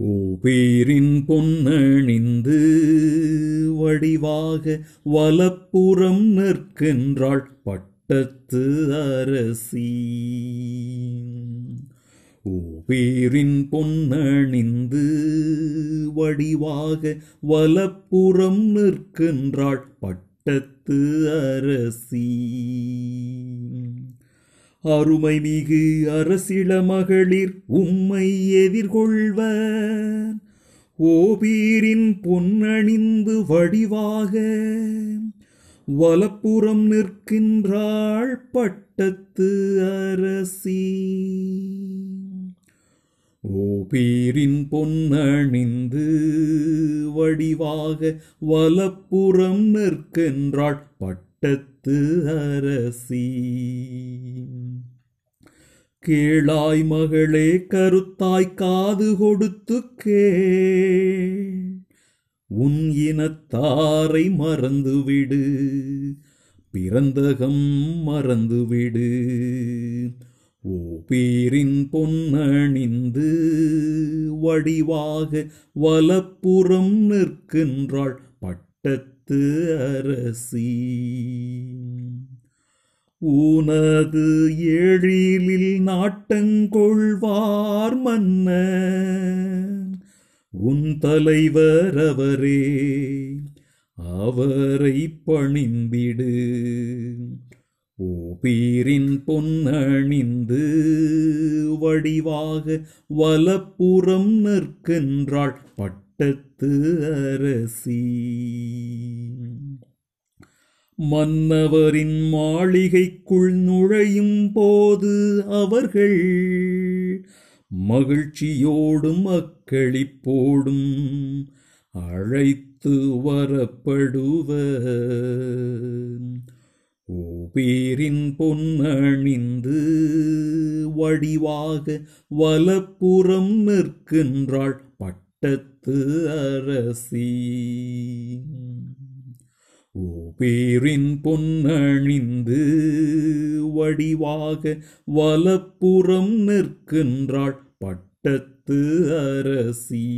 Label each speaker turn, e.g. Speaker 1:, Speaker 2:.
Speaker 1: ஓபேரின் பொன்னணிந்து வடிவாக வலப்புறம் நிற்கின்றாள் பட்டத்து அரசி. ஓபேரின் பொன்னணிந்து வடிவாக வலப்புறம் நிற்கின்றாள் பட்டத்து அரசி. அருமை மிகு அரசிள மகளிர் உம்மை எதிர்கொள்வர். ஓபீரின் பொன்னணிந்து வடிவாக வலப்புறம் நிற்கின்றாள் பட்டத்து அரசி. ஓபீரின் பொன்னணிந்து வடிவாக வலப்புறம் நிற்கின்றாள் பட்டத்து அரசி. கீழாய் மகளே கருத்தாய் காது கொடுத்து கேள். உன் இனத்தாரை மறந்துவிடு. பிறந்தகம் மறந்துவிடு. ஓ பேரின் பொன்னணிந்து வடிவாக வலப்புறம் நிற்கின்றாள் பட்டத்து அரசி. உனது எழிலில் நாட்டங்கொள்வார் மன்ன உன் தலைவர் அவரே அவரை பணிந்திடு. ஓபீரின் பொன்னணிந்து வடிவாக வலப்புறம் நிற்கின்றாள். பட்டத்து அரசி. மன்னவரின் மாளிகைக்குள் நுழையும் போது அவர்கள் மகிழ்ச்சியோடும் அக்களிப்போடும் அழைத்து வரப்படுவர். ஓபீரின் பொன்னணிந்து வடிவாக வலப்புறம் நிற்கின்றாள் பட்டத்து அரசி. பேரின் பொன்னணிந்து வடிவாக வலப்புறம் நிற்கின்றாள் பட்டத்து அரசி.